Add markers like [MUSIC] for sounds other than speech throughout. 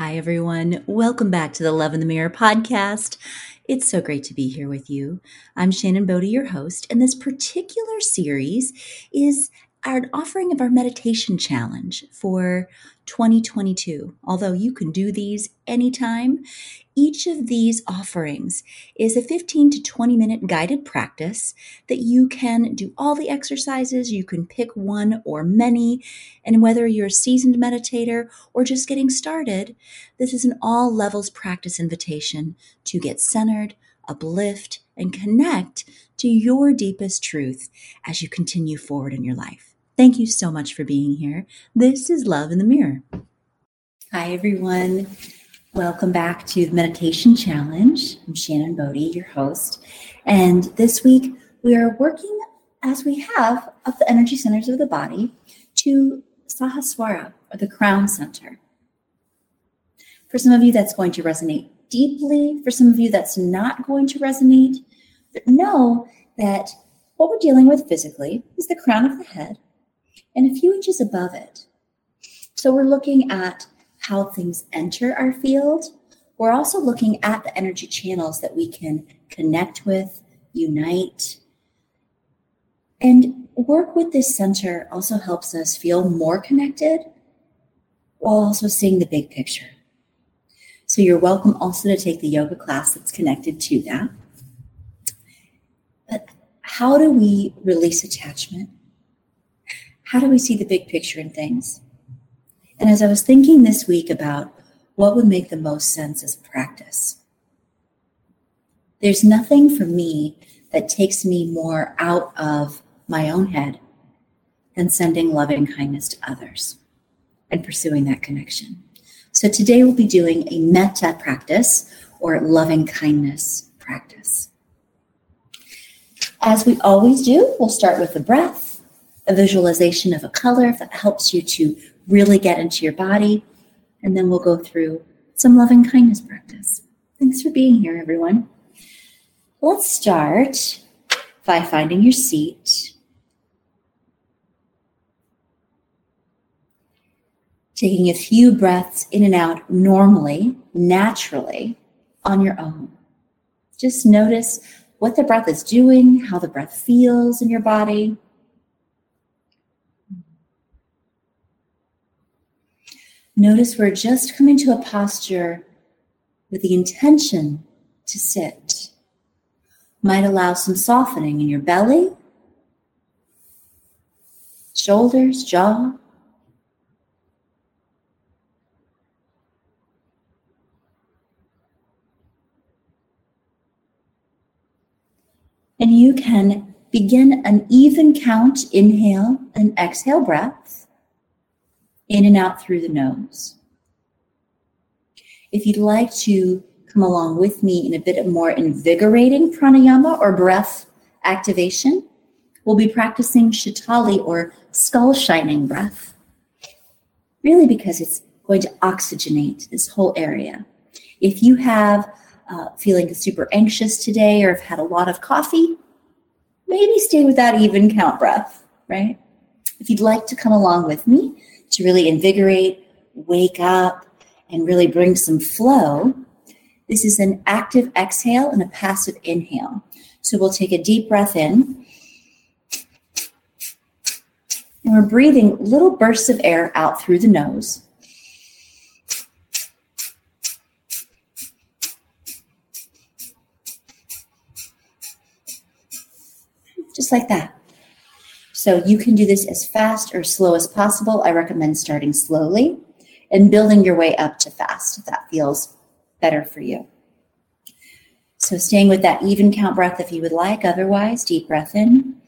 Hi, everyone. Welcome back to the Love in the Mirror podcast. It's so great to be here with you. I'm Shannon Bodie, your host, and this particular series is our offering of our meditation challenge for 2022. Although you can do these anytime, each of these offerings is a 15 to 20 minute guided practice that you can do all the exercises. You can pick one or many. And whether you're a seasoned meditator or just getting started, this is an all levels practice invitation to get centered, uplift, and connect to your deepest truth as you continue forward in your life. Thank you so much for being here. This is Love in the Mirror. Hi, everyone. Welcome back to the Meditation Challenge. I'm Shannon Bodie, your host. And this week we are working, as we have, up the energy centers of the body to Sahasrara, or the crown center. For some of you, that's going to resonate deeply. For some of you, that's not going to resonate. But know that what we're dealing with physically is the crown of the head and a few inches above it. So we're looking at how things enter our field. We're also looking at the energy channels that we can connect with, unite, and work with this center also helps us feel more connected while also seeing the big picture. So you're welcome also to take the yoga class that's connected to that. But how do we release attachment? How do we see the big picture in things? And as I was thinking this week about what would make the most sense as a practice, there's nothing for me that takes me more out of my own head than sending loving kindness to others and pursuing that connection. So today we'll be doing a metta practice or loving kindness practice. As we always do, we'll start with the breath, a visualization of a color that helps you to really get into your body. And then we'll go through some loving kindness practice. Thanks for being here, everyone. Let's start by finding your seat. Taking a few breaths in and out normally, naturally, on your own. Just notice what the breath is doing, how the breath feels in your body. Notice we're just coming to a posture with the intention to sit. Might allow some softening in your belly, shoulders, jaw. And you can begin an even count inhale and exhale breath in and out through the nose. If you'd like to come along with me in a bit of more invigorating pranayama or breath activation, we'll be practicing Shitali or skull shining breath. Really, because it's going to oxygenate this whole area. If you have uh, feeling super anxious today or have had a lot of coffee, maybe stay with that even count breath, right? If you'd like to come along with me, to really invigorate, wake up, and really bring some flow. This is an active exhale and a passive inhale. So we'll take a deep breath in. And we're breathing little bursts of air out through the nose. Just like that. So you can do this as fast or slow as possible. I recommend starting slowly and building your way up to fast if that feels better for you. So staying with that even count breath if you would like. Otherwise, deep breath in.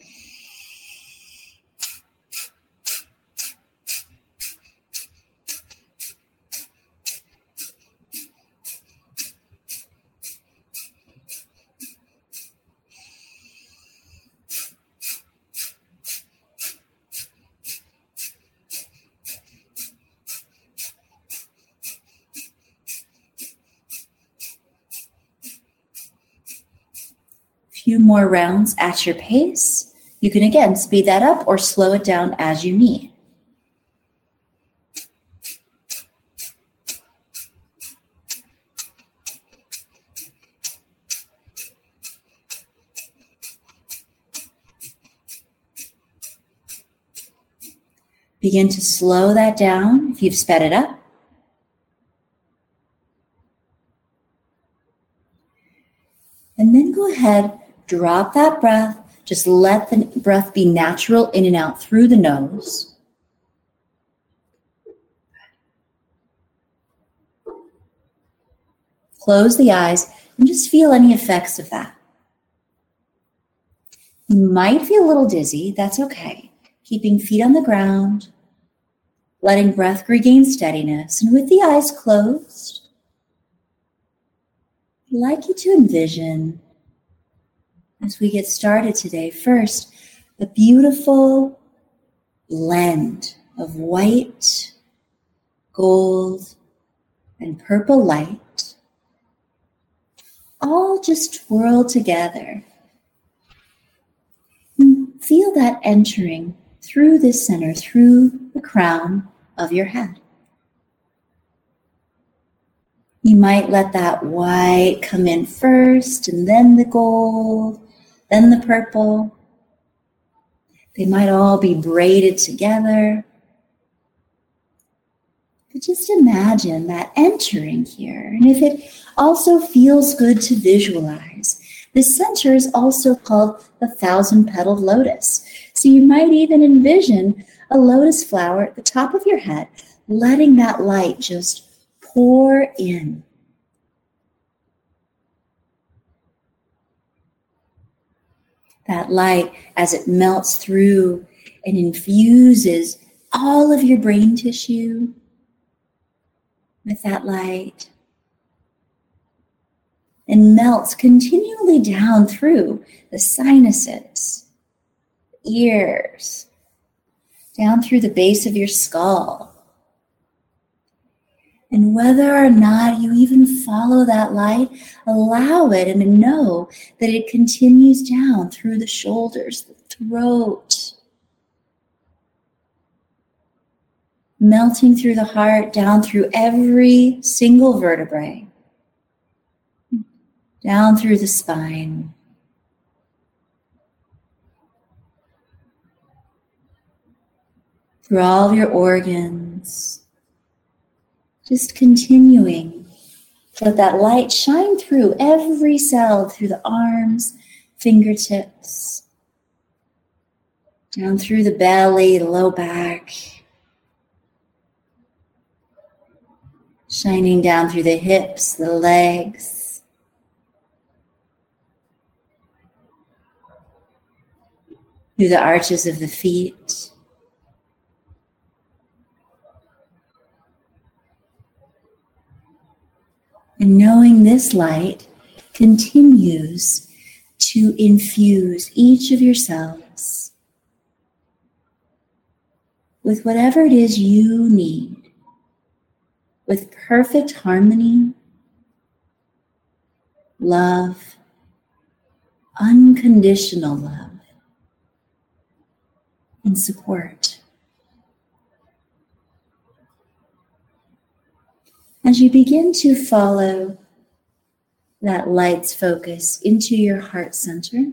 few more rounds at your pace. You can again speed that up or slow it down as you need. Begin to slow that down if you've sped it up. And then go ahead drop that breath. Just let the breath be natural in and out through the nose. Close the eyes and just feel any effects of that. You might feel a little dizzy. That's okay. Keeping feet on the ground, letting breath regain steadiness, and with the eyes closed, I'd like you to envision as we get started today, first, a beautiful blend of white, gold, and purple light all just twirl together. feel that entering through this center, through the crown of your head. You might let that white come in first, and then the gold, then the purple. They might all be braided together. But just imagine that entering here. And if it also feels good to visualize, the center is also called the thousand petaled lotus. So you might even envision a lotus flower at the top of your head, letting that light just pour in. That light, as it melts through and infuses all of your brain tissue, with that light and melts continually down through the sinuses, ears, down through the base of your skull. And whether or not you even follow that light, allow it and know that it continues down through the shoulders, the throat, melting through the heart, down through every single vertebrae, down through the spine. Through all of your organs, just continuing let that light shine through every cell, through the arms, fingertips, down through the belly, the low back, shining down through the hips, the legs. Through the arches of the feet. And knowing this light continues to infuse each of yourselves with whatever it is you need with perfect harmony, love, unconditional love, and support. As you begin to follow that light's focus into your heart center,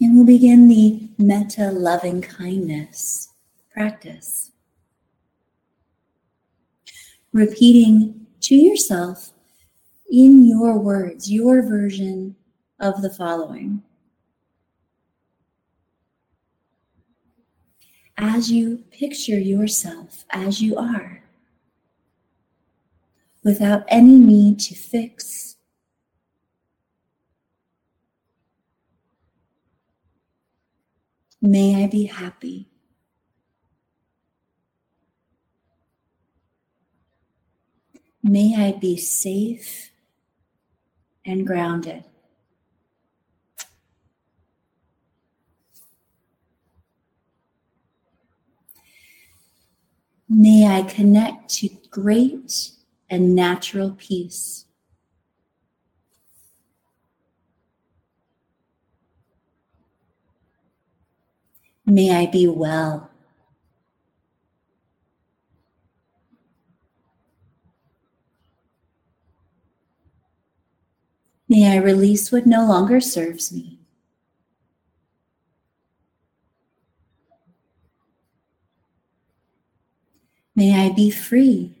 And we'll begin the metta loving kindness practice. Repeating to yourself in your words, your version of the following. As you picture yourself as you are, without any need to fix May I be happy. May I be safe and grounded. May I connect to great and natural peace. May I be well. May I release what no longer serves me. May I be free.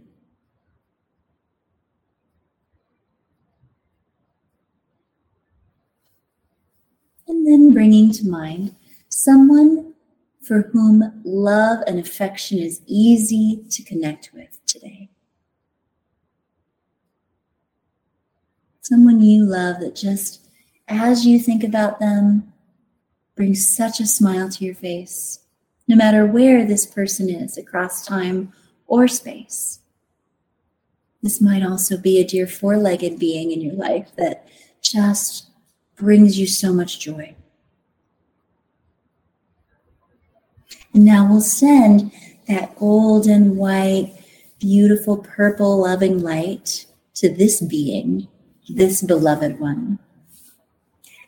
And then bringing to mind someone for whom love and affection is easy to connect with today. Someone you love that just as you think about them brings such a smile to your face, no matter where this person is across time or space. This might also be a dear four legged being in your life that just brings you so much joy. And now we'll send that golden, white, beautiful, purple, loving light to this being, this beloved one.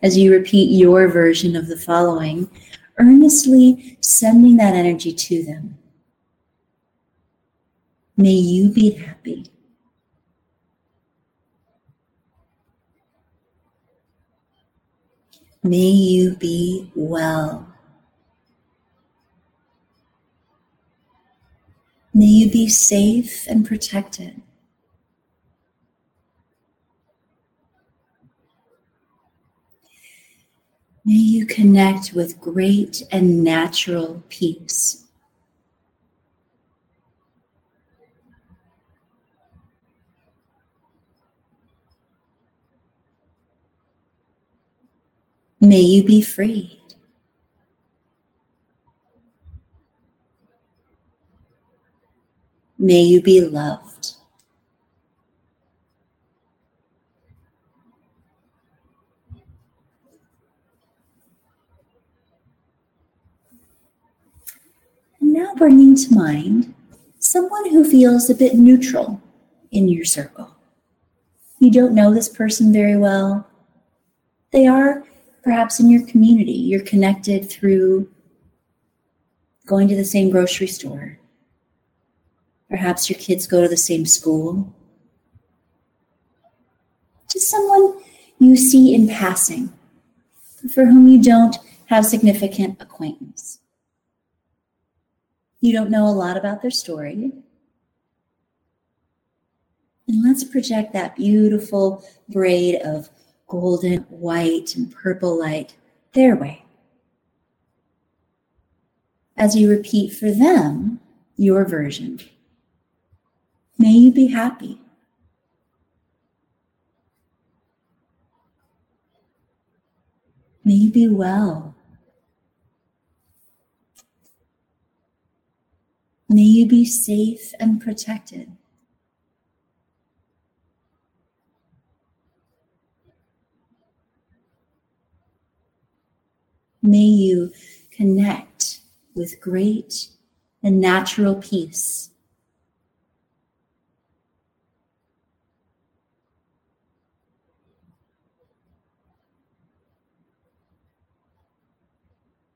As you repeat your version of the following, earnestly sending that energy to them. May you be happy. May you be well. May you be safe and protected. May you connect with great and natural peace. May you be free. May you be loved. And now bringing to mind someone who feels a bit neutral in your circle. You don't know this person very well. They are perhaps in your community. You're connected through going to the same grocery store, Perhaps your kids go to the same school. Just someone you see in passing, for whom you don't have significant acquaintance. You don't know a lot about their story. And let's project that beautiful braid of golden, white, and purple light their way. As you repeat for them your version May you be happy. May you be well. May you be safe and protected. May you connect with great and natural peace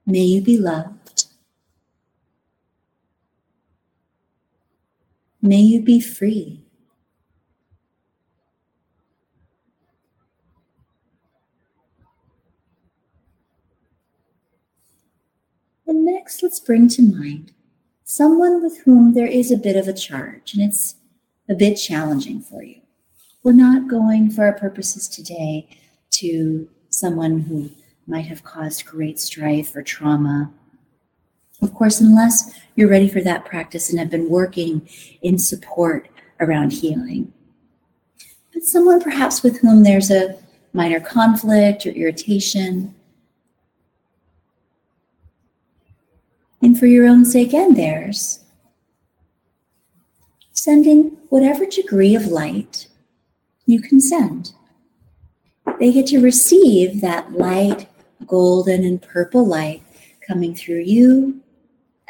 May you be loved. May you be free. And next, let's bring to mind someone with whom there is a bit of a charge and it's a bit challenging for you. We're not going for our purposes today to someone who might have caused great strife or trauma. Of course, unless you're ready for that practice and have been working in support around healing. But someone perhaps with whom there's a minor conflict or irritation. And for your own sake and theirs, sending whatever degree of light you can send. They get to receive that light golden and purple light coming through you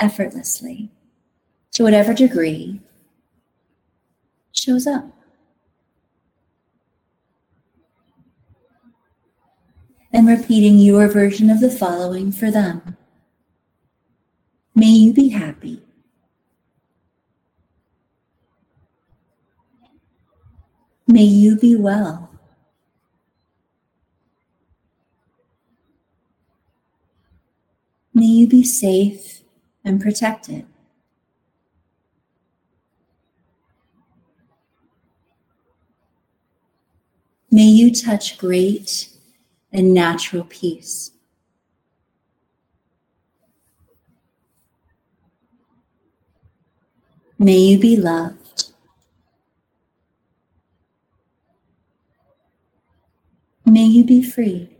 effortlessly to whatever degree shows up. And repeating your version of the following for them. May you be happy. May you be well. May you be safe and protect it. May you touch great and natural peace. May you be loved. May you be free.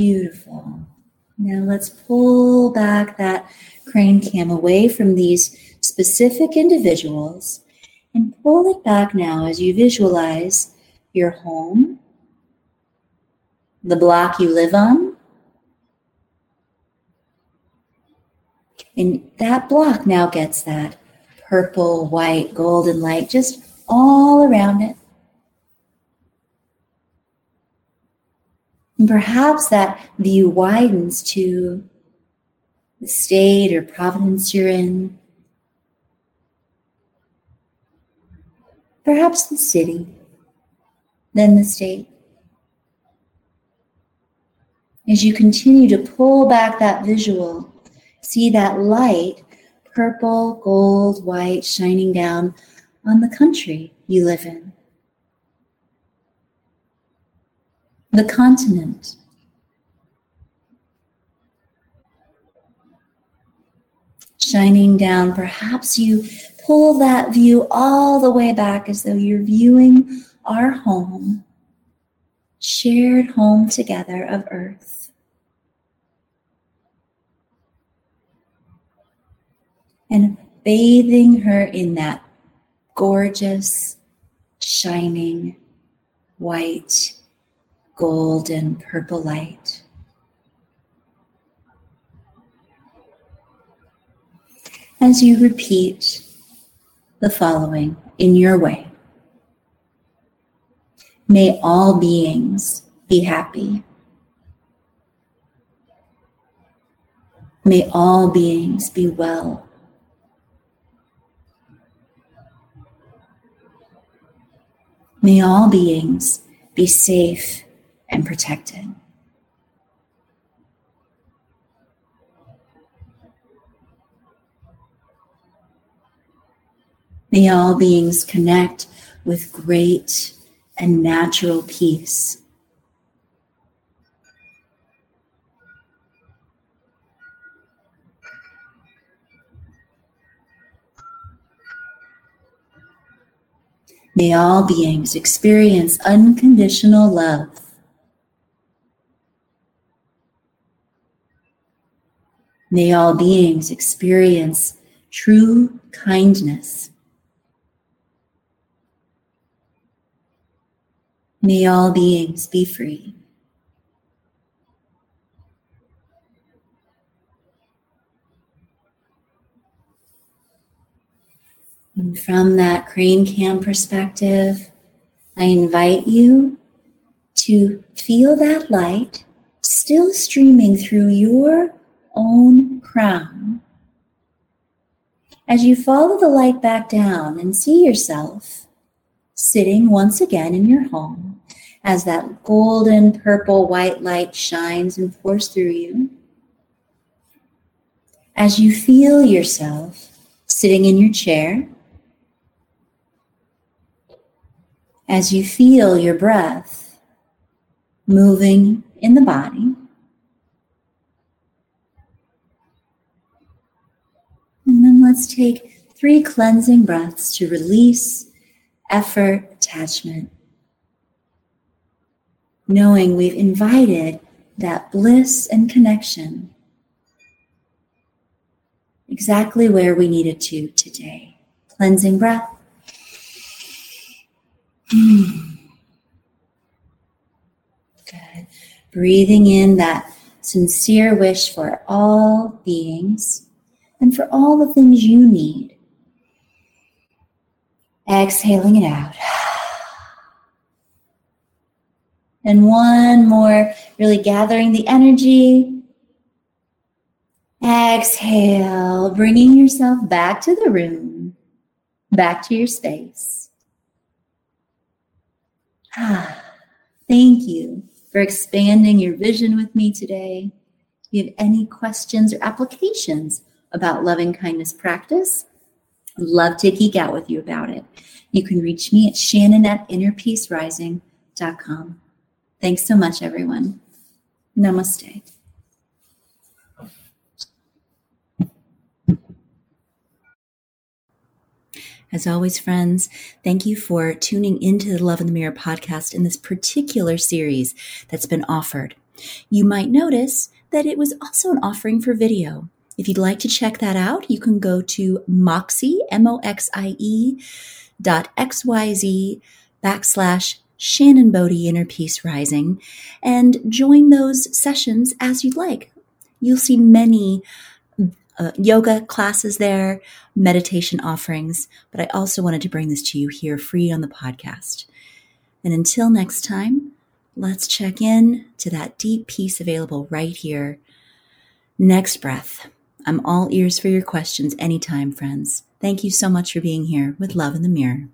Beautiful. Now let's pull back that crane cam away from these specific individuals and pull it back now as you visualize your home, the block you live on, and that block now gets that purple, white, golden light just all around it. And perhaps that view widens to the state or province you're in. Perhaps the city, then the state. As you continue to pull back that visual, see that light, purple, gold, white, shining down on the country you live in. The continent. Shining down, perhaps you pull that view all the way back as though you're viewing our home, shared home together of earth. And bathing her in that gorgeous, shining, white golden purple light. As you repeat the following in your way, may all beings be happy. May all beings be well. May all beings be safe and protected. May all beings connect with great and natural peace. May all beings experience unconditional love. May all beings experience true kindness. May all beings be free. And from that crane cam perspective, I invite you to feel that light still streaming through your own crown. As you follow the light back down and see yourself sitting once again in your home as that golden, purple, white light shines and pours through you, as you feel yourself sitting in your chair, as you feel your breath moving in the body, And then let's take three cleansing breaths to release effort, attachment. Knowing we've invited that bliss and connection exactly where we needed to today. Cleansing breath. Hmm. Good. Breathing in that sincere wish for all beings and for all the things you need. Exhaling it out. [SIGHS] And one more, really gathering the energy. Exhale, bringing yourself back to the room, back to your space. Ah, Thank you for expanding your vision with me today. If you have any questions or applications about loving kindness practice, love to geek out with you about it. You can reach me at shannon at innerpeacerising.com. Thanks so much, everyone. Namaste. As always, friends, thank you for tuning into the Love in the Mirror podcast in this particular series that's been offered. You might notice that it was also an offering for video. If you'd like to check that out, you can go to moxie, M-O-X-I-E dot X-Y-Z backslash Shannon Bodie Inner Peace Rising and join those sessions as you'd like. You'll see many uh, yoga classes there, meditation offerings, but I also wanted to bring this to you here free on the podcast. And until next time, let's check in to that deep peace available right here. Next breath. I'm all ears for your questions anytime, friends. Thank you so much for being here with Love in the Mirror.